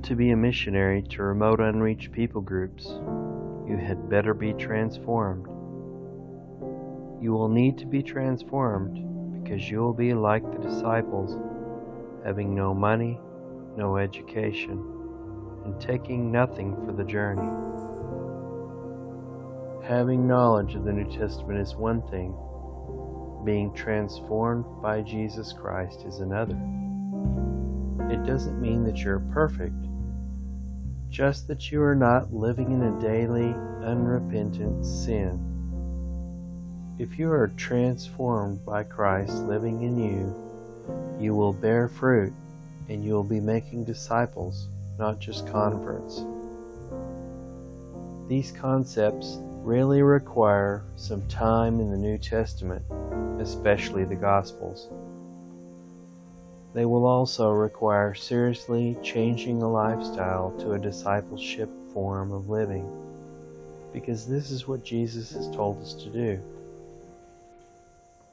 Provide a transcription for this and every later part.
Want to be a missionary to remote unreached people groups, you had better be transformed. You will need to be transformed because you will be like the disciples, having no money, no education, and taking nothing for the journey. Having knowledge of the New Testament is one thing, being transformed by Jesus Christ is another. It doesn't mean that you're perfect, just that you are not living in a daily, unrepentant sin. If you are transformed by Christ living in you, you will bear fruit and you will be making disciples, not just converts. These concepts really require some time in the New Testament, especially the Gospels. They will also require seriously changing a lifestyle to a discipleship form of living, because this is what Jesus has told us to do.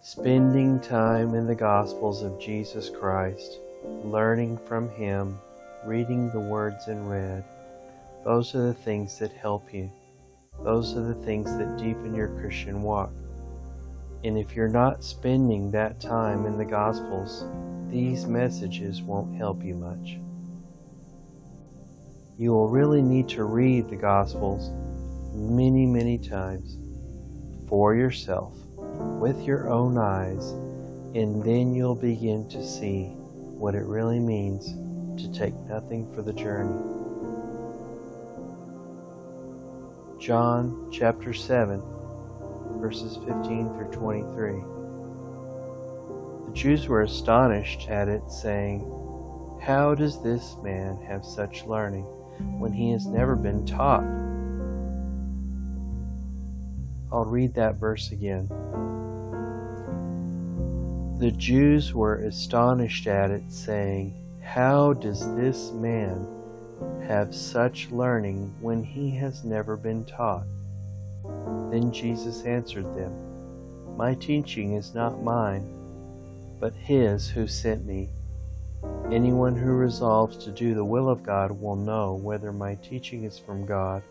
Spending time in the Gospels of Jesus Christ, learning from Him, reading the words in red, those are the things that help you. Those are the things that deepen your Christian walk. And if you're not spending that time in the Gospels, these messages won't help you much. You will really need to read the Gospels many, many times for yourself with your own eyes, and then you'll begin to see what it really means to take nothing for the journey. John chapter 7, verses 15 through 23. The Jews were astonished at it, saying, How does this man have such learning when he has never been taught? I'll read that verse again. The Jews were astonished at it, saying, How does this man have such learning when he has never been taught? Then Jesus answered them, My teaching is not mine, but his who sent me. Anyone who resolves to do the will of God will know whether my teaching is from God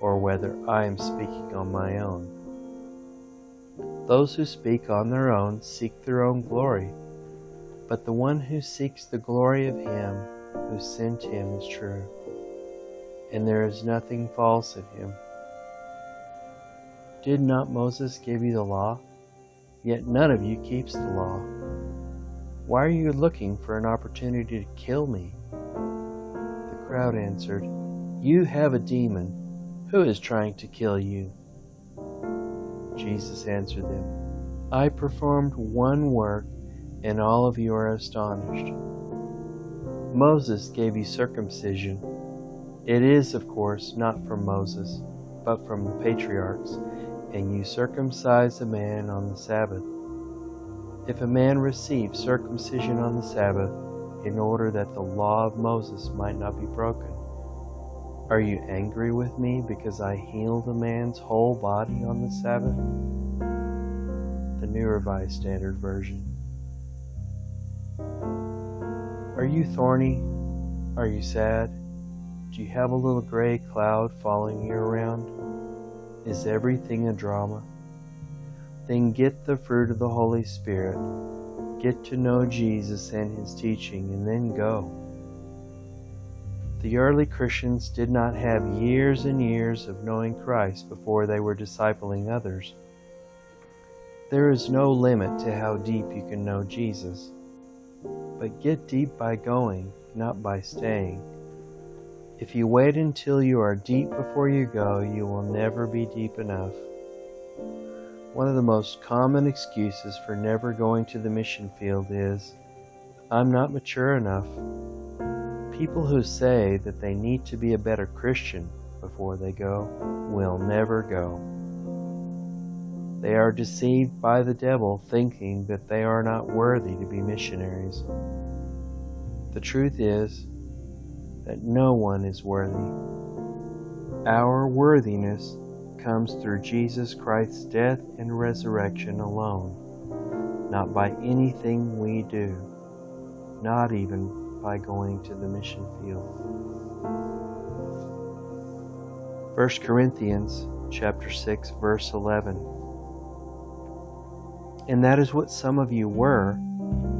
or whether I am speaking on my own. Those who speak on their own seek their own glory, but the one who seeks the glory of him who sent him is true, and there is nothing false in him. Did not Moses give you the law? Yet none of you keeps the law. Why are you looking for an opportunity to kill me? The crowd answered, You have a demon. Who is trying to kill you? Jesus answered them, I performed one work, and all of you are astonished. Moses gave you circumcision. It is, of course, not from Moses, but from the patriarchs, and you circumcise a man on the Sabbath. If a man receives circumcision on the Sabbath, in order that the law of Moses might not be broken, are you angry with me because I healed a man's whole body on the Sabbath? The New Revised Standard Version. Are you thorny? Are you sad? Do you have a little gray cloud following you around? Is everything a drama? Then get the fruit of the Holy Spirit. Get to know Jesus and His teaching, and then go. The early Christians did not have years and years of knowing Christ before they were discipling others. There is no limit to how deep you can know Jesus. But get deep by going, not by staying. If you wait until you are deep before you go, you will never be deep enough. One of the most common excuses for never going to the mission field is, I'm not mature enough. People who say that they need to be a better Christian before they go will never go. They are deceived by the devil thinking that they are not worthy to be missionaries. The truth is, that no one is worthy. Our worthiness comes through Jesus Christ's death and resurrection alone, not by anything we do, not even by going to the mission field. 1 Corinthians chapter 6 verse 11 And that is what some of you were,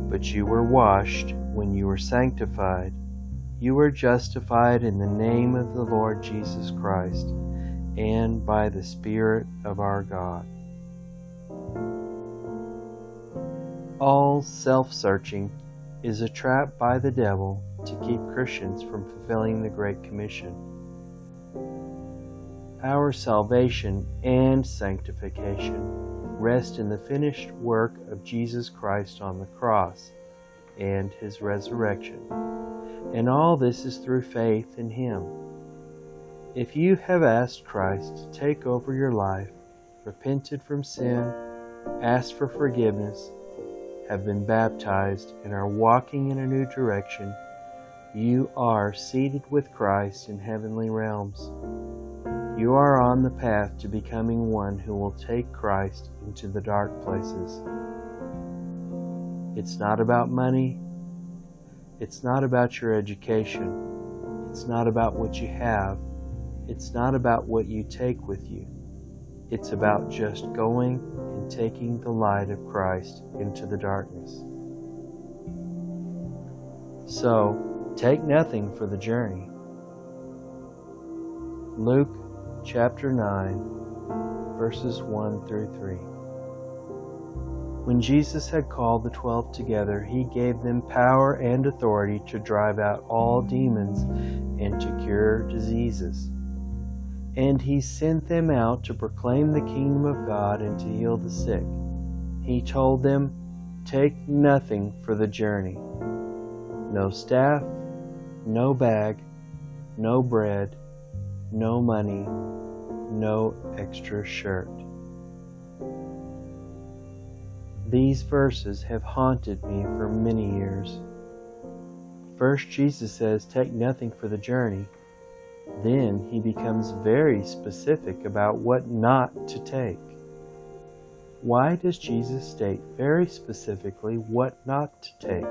but you were washed when you were sanctified. You are justified in the name of the Lord Jesus Christ and by the Spirit of our God. All self searching is a trap by the devil to keep Christians from fulfilling the Great Commission. Our salvation and sanctification rest in the finished work of Jesus Christ on the cross and his resurrection. And all this is through faith in him. If you have asked Christ to take over your life, repented from sin, asked for forgiveness, have been baptized, and are walking in a new direction, you are seated with Christ in heavenly realms. You are on the path to becoming one who will take Christ into the dark places. It's not about money. It's not about your education. It's not about what you have. It's not about what you take with you. It's about just going and taking the light of Christ into the darkness. So, take nothing for the journey. Luke chapter 9, verses 1 through 3. When Jesus had called the twelve together, he gave them power and authority to drive out all demons and to cure diseases. And he sent them out to proclaim the kingdom of God and to heal the sick. He told them, Take nothing for the journey no staff, no bag, no bread, no money, no extra shirt. These verses have haunted me for many years. First, Jesus says, Take nothing for the journey. Then he becomes very specific about what not to take. Why does Jesus state very specifically what not to take?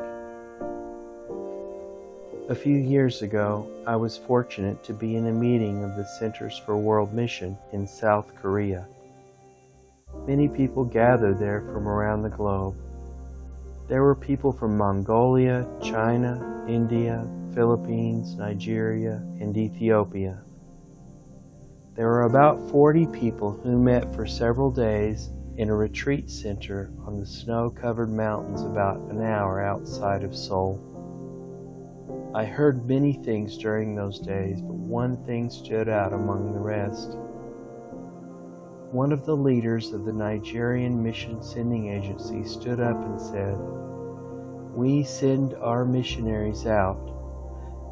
A few years ago, I was fortunate to be in a meeting of the Centers for World Mission in South Korea. Many people gathered there from around the globe. There were people from Mongolia, China, India, Philippines, Nigeria, and Ethiopia. There were about 40 people who met for several days in a retreat center on the snow covered mountains about an hour outside of Seoul. I heard many things during those days, but one thing stood out among the rest. One of the leaders of the Nigerian Mission Sending Agency stood up and said, We send our missionaries out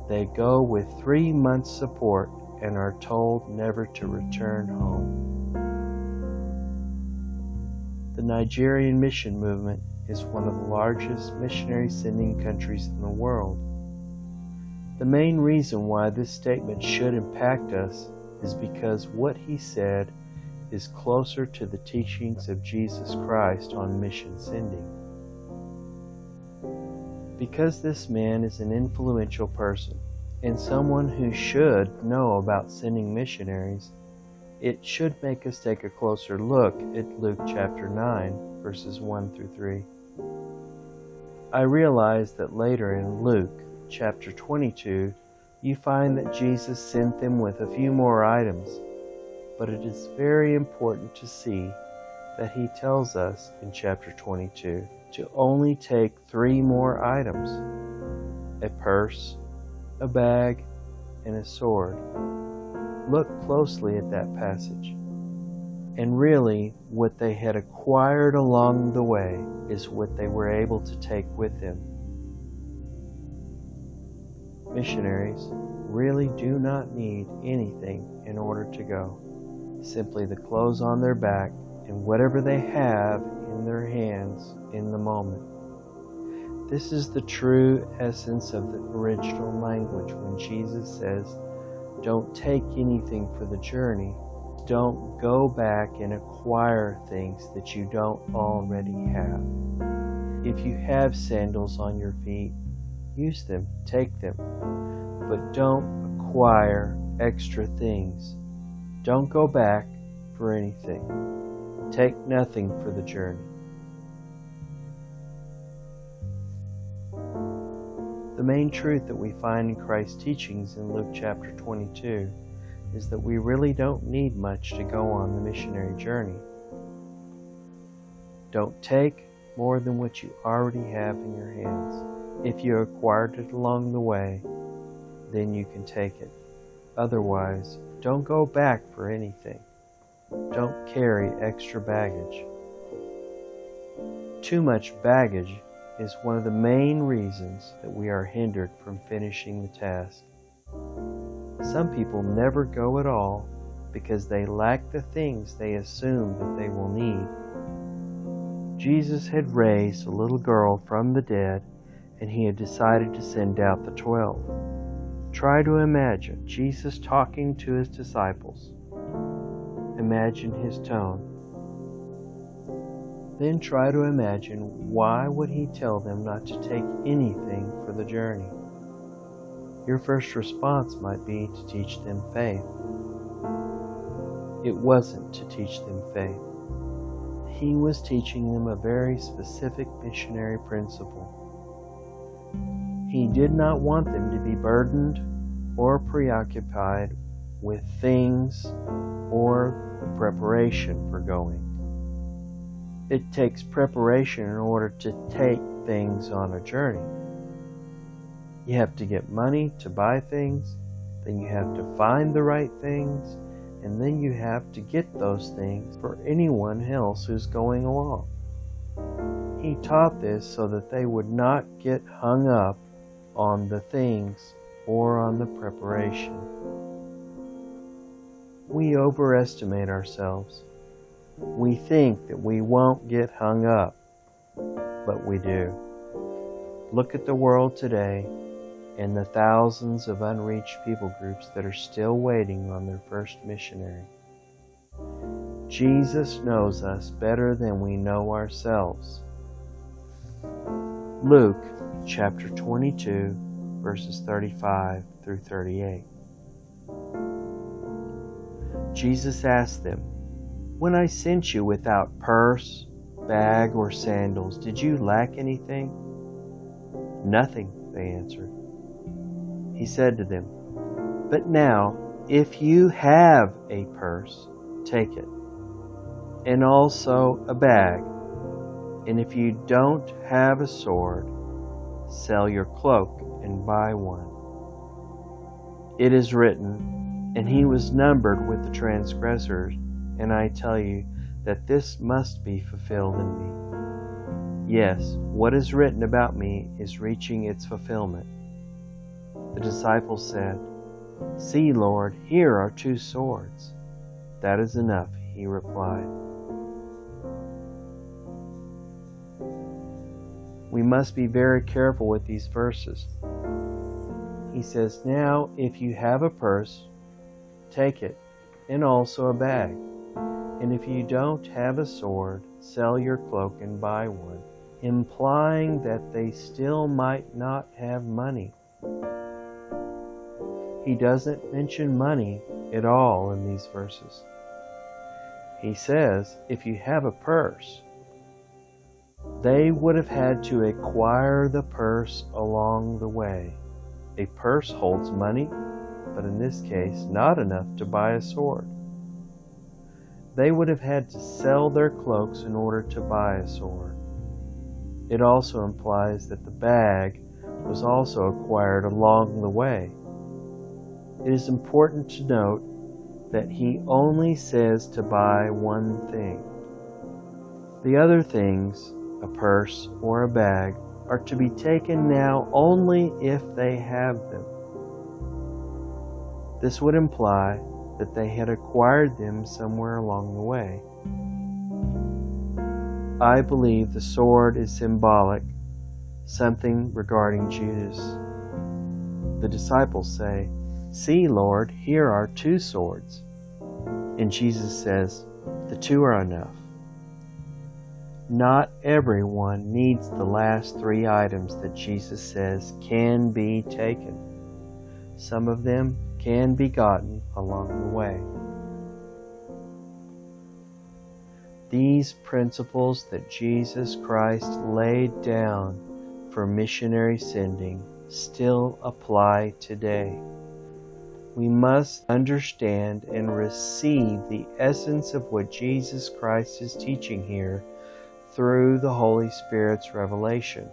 they go with three months' support and are told never to return home. The Nigerian mission movement is one of the largest missionary sending countries in the world. The main reason why this statement should impact us is because what he said is closer to the teachings of Jesus Christ on mission sending. Because this man is an influential person and someone who should know about sending missionaries, it should make us take a closer look at Luke chapter 9, verses 1 through 3. I realize that later in Luke chapter 22, you find that Jesus sent them with a few more items, but it is very important to see that he tells us in chapter 22 to only take three more items a purse, a bag, and a sword. Look closely at that passage. And really, what they had acquired along the way is what they were able to take with them. Missionaries really do not need anything in order to go. Simply the clothes on their back and whatever they have in their hands in the moment. This is the true essence of the original language when Jesus says, Don't take anything for the journey. Don't go back and acquire things that you don't already have. If you have sandals on your feet, use them, take them, but don't acquire extra things. Don't go back for anything. Take nothing for the journey. The main truth that we find in Christ's teachings in Luke chapter 22 is that we really don't need much to go on the missionary journey. Don't take more than what you already have in your hands. If you acquired it along the way, then you can take it. Otherwise, don't go back for anything. Don't carry extra baggage. Too much baggage is one of the main reasons that we are hindered from finishing the task. Some people never go at all because they lack the things they assume that they will need. Jesus had raised a little girl from the dead and he had decided to send out the twelve. Try to imagine Jesus talking to his disciples. Imagine his tone. Then try to imagine why would he tell them not to take anything for the journey. Your first response might be to teach them faith. It wasn't to teach them faith. He was teaching them a very specific missionary principle. He did not want them to be burdened or preoccupied with things or the preparation for going. It takes preparation in order to take things on a journey. You have to get money to buy things, then you have to find the right things, and then you have to get those things for anyone else who's going along. He taught this so that they would not get hung up on the things or on the preparation. We overestimate ourselves. We think that we won't get hung up, but we do. Look at the world today and the thousands of unreached people groups that are still waiting on their first missionary. Jesus knows us better than we know ourselves. Luke chapter 22, verses 35 through 38. Jesus asked them, When I sent you without purse, bag, or sandals, did you lack anything? Nothing, they answered. He said to them, But now, if you have a purse, take it, and also a bag. And if you don't have a sword, sell your cloak and buy one. It is written, And he was numbered with the transgressors, and I tell you that this must be fulfilled in me. Yes, what is written about me is reaching its fulfillment. The disciples said, See, Lord, here are two swords. That is enough, he replied. We must be very careful with these verses. He says, Now, if you have a purse, take it, and also a bag. And if you don't have a sword, sell your cloak and buy one, implying that they still might not have money. He doesn't mention money at all in these verses. He says, if you have a purse, they would have had to acquire the purse along the way. A purse holds money, but in this case, not enough to buy a sword. They would have had to sell their cloaks in order to buy a sword. It also implies that the bag was also acquired along the way. It is important to note that he only says to buy one thing. The other things, a purse or a bag, are to be taken now only if they have them. This would imply that they had acquired them somewhere along the way. I believe the sword is symbolic, something regarding Judas. The disciples say, See, Lord, here are two swords. And Jesus says, The two are enough. Not everyone needs the last three items that Jesus says can be taken. Some of them can be gotten along the way. These principles that Jesus Christ laid down for missionary sending still apply today. We must understand and receive the essence of what Jesus Christ is teaching here through the Holy Spirit's revelation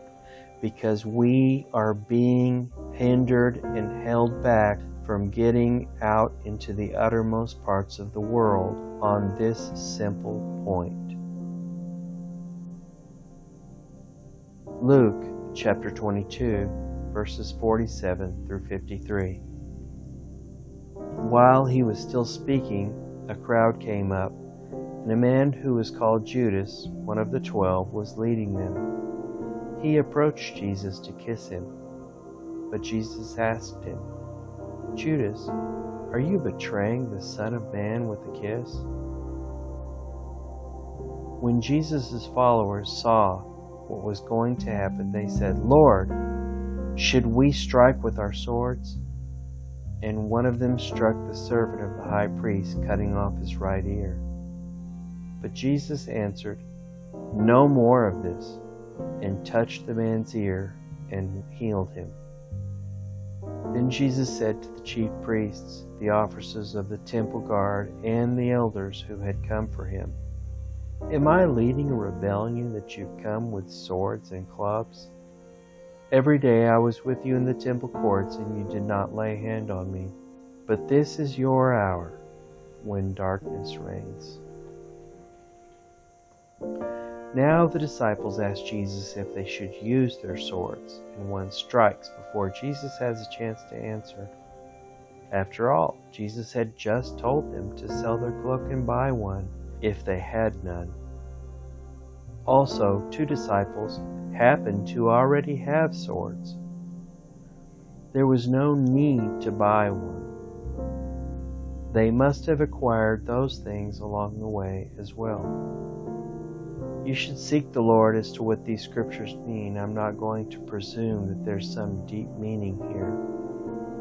because we are being hindered and held back from getting out into the uttermost parts of the world on this simple point. Luke chapter 22, verses 47 through 53. While he was still speaking, a crowd came up and a man who was called Judas, one of the twelve, was leading them. He approached Jesus to kiss him, but Jesus asked him, Judas, are you betraying the Son of Man with a kiss? When Jesus' followers saw what was going to happen, they said, Lord, should we strike with our swords? And one of them struck the servant of the high priest, cutting off his right ear. But Jesus answered, No more of this, and touched the man's ear and healed him. Then Jesus said to the chief priests, the officers of the temple guard, and the elders who had come for him, Am I leading a rebellion that you've come with swords and clubs? Every day I was with you in the temple courts, and you did not lay hand on me. But this is your hour when darkness reigns. Now the disciples asked Jesus if they should use their swords, and one strikes before Jesus has a chance to answer. After all, Jesus had just told them to sell their cloak and buy one if they had none. Also, two disciples happened to already have swords. There was no need to buy one. They must have acquired those things along the way as well. You should seek the Lord as to what these scriptures mean. I'm not going to presume that there's some deep meaning here.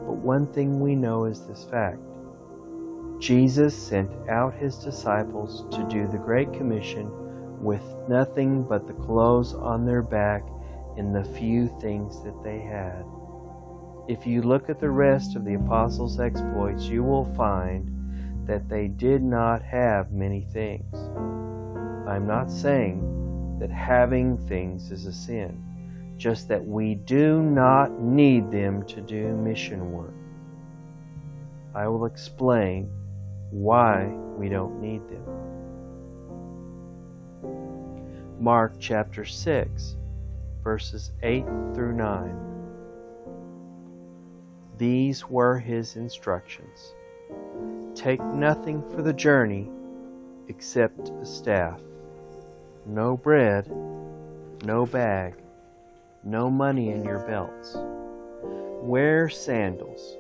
But one thing we know is this fact Jesus sent out his disciples to do the Great Commission with nothing but the clothes on their back and the few things that they had. If you look at the rest of the apostles' exploits, you will find that they did not have many things. I'm not saying that having things is a sin, just that we do not need them to do mission work. I will explain why we don't need them. Mark chapter 6, verses 8 through 9. These were his instructions Take nothing for the journey except a staff no bread, no bag, no money in your belts. Wear sandals,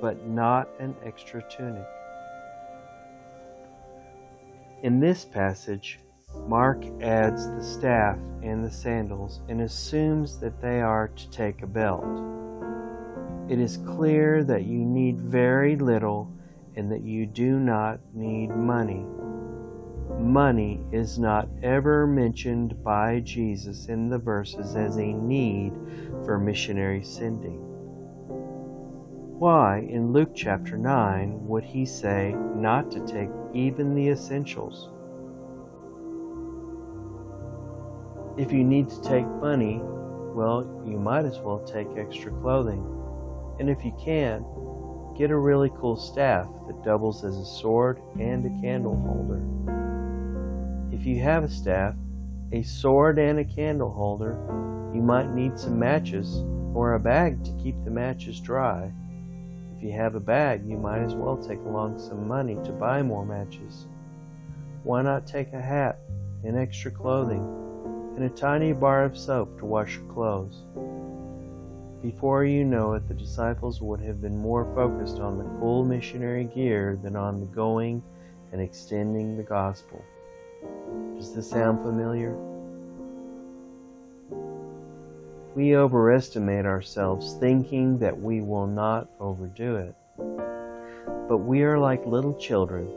but not an extra tunic. In this passage, Mark adds the staff and the sandals and assumes that they are to take a belt. It is clear that you need very little and that you do not need money money is not ever mentioned by Jesus in the verses as a need for missionary sending. Why, in Luke chapter 9, would he say not to take even the essentials? If you need to take money, well, you might as well take extra clothing. And if you can, get a really cool staff that doubles as a sword and a candle holder. If you have a staff, a sword, and a candle holder, you might need some matches or a bag to keep the matches dry. If you have a bag, you might as well take along some money to buy more matches. Why not take a hat and extra clothing and a tiny bar of soap to wash your clothes? Before you know it, the disciples would have been more focused on the cool missionary gear than on the going and extending the gospel. Does this sound familiar? We overestimate ourselves thinking that we will not overdo it. But we are like little children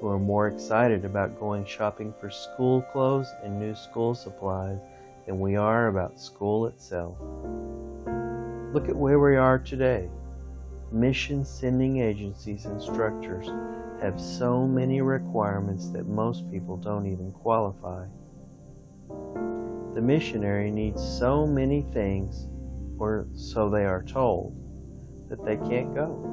who are more excited about going shopping for school clothes and new school supplies than we are about school itself. Look at where we are today. Mission sending agencies and structures have so many requirements that most people don't even qualify. The missionary needs so many things, or so they are told, that they can't go.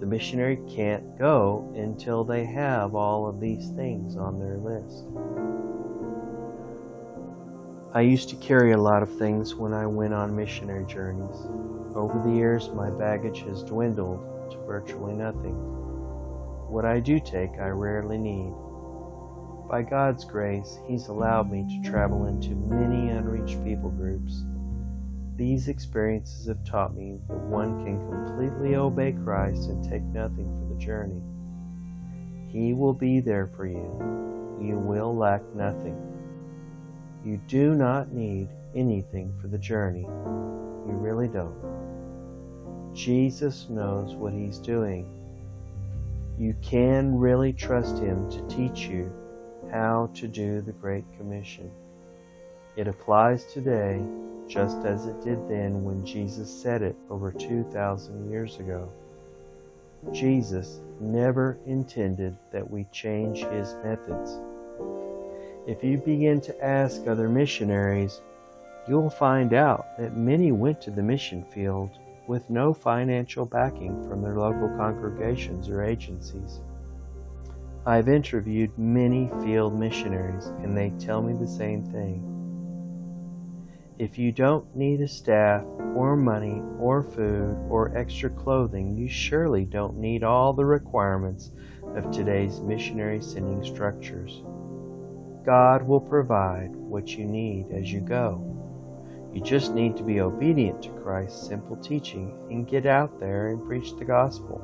The missionary can't go until they have all of these things on their list. I used to carry a lot of things when I went on missionary journeys. Over the years, my baggage has dwindled to virtually nothing. What I do take, I rarely need. By God's grace, He's allowed me to travel into many unreached people groups these experiences have taught me that one can completely obey Christ and take nothing for the journey. He will be there for you. You will lack nothing. You do not need anything for the journey. You really don't. Jesus knows what He's doing. You can really trust Him to teach you how to do the Great Commission. It applies today just as it did then when Jesus said it over 2,000 years ago. Jesus never intended that we change his methods. If you begin to ask other missionaries, you'll find out that many went to the mission field with no financial backing from their local congregations or agencies. I've interviewed many field missionaries, and they tell me the same thing. If you don't need a staff, or money, or food, or extra clothing, you surely don't need all the requirements of today's missionary sending structures. God will provide what you need as you go. You just need to be obedient to Christ's simple teaching and get out there and preach the gospel.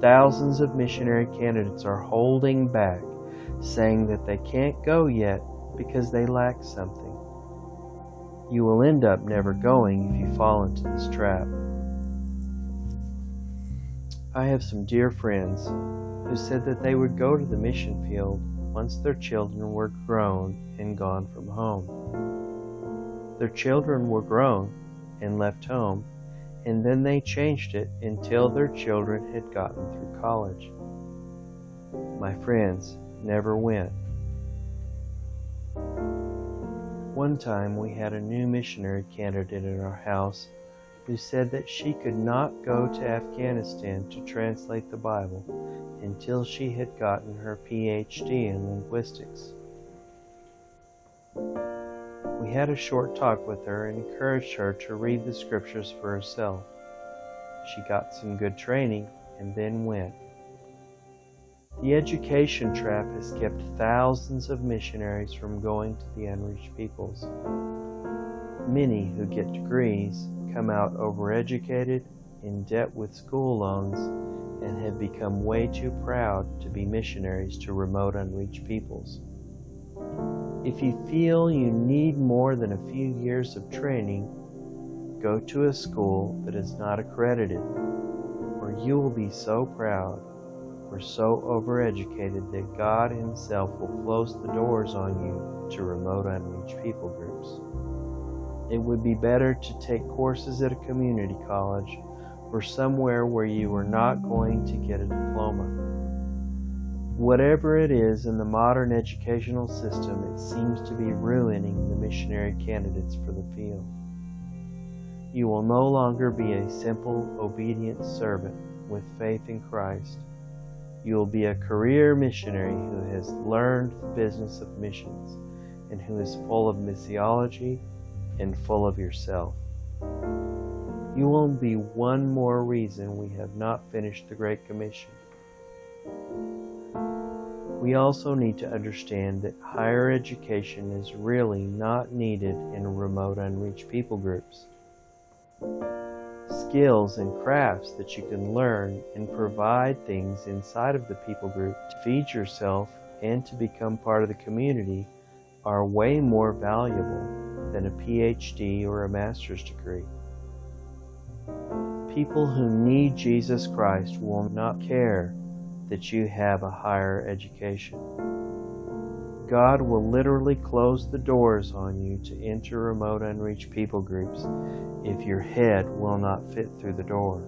Thousands of missionary candidates are holding back, saying that they can't go yet because they lack something. You will end up never going if you fall into this trap. I have some dear friends who said that they would go to the mission field once their children were grown and gone from home. Their children were grown and left home, and then they changed it until their children had gotten through college. My friends never went. One time we had a new missionary candidate in our house who said that she could not go to Afghanistan to translate the Bible until she had gotten her PhD in linguistics. We had a short talk with her and encouraged her to read the scriptures for herself. She got some good training and then went. The education trap has kept thousands of missionaries from going to the unreached peoples. Many who get degrees come out overeducated, in debt with school loans, and have become way too proud to be missionaries to remote unreached peoples. If you feel you need more than a few years of training, go to a school that is not accredited, or you will be so proud or so overeducated that God Himself will close the doors on you to remote unreached people groups. It would be better to take courses at a community college or somewhere where you are not going to get a diploma. Whatever it is in the modern educational system, it seems to be ruining the missionary candidates for the field. You will no longer be a simple, obedient servant with faith in Christ you will be a career missionary who has learned the business of missions and who is full of missiology and full of yourself. You will be one more reason we have not finished the Great Commission. We also need to understand that higher education is really not needed in remote unreached people groups skills and crafts that you can learn and provide things inside of the people group to feed yourself and to become part of the community are way more valuable than a PhD or a master's degree. People who need Jesus Christ will not care that you have a higher education. God will literally close the doors on you to enter remote unreached people groups if your head will not fit through the door.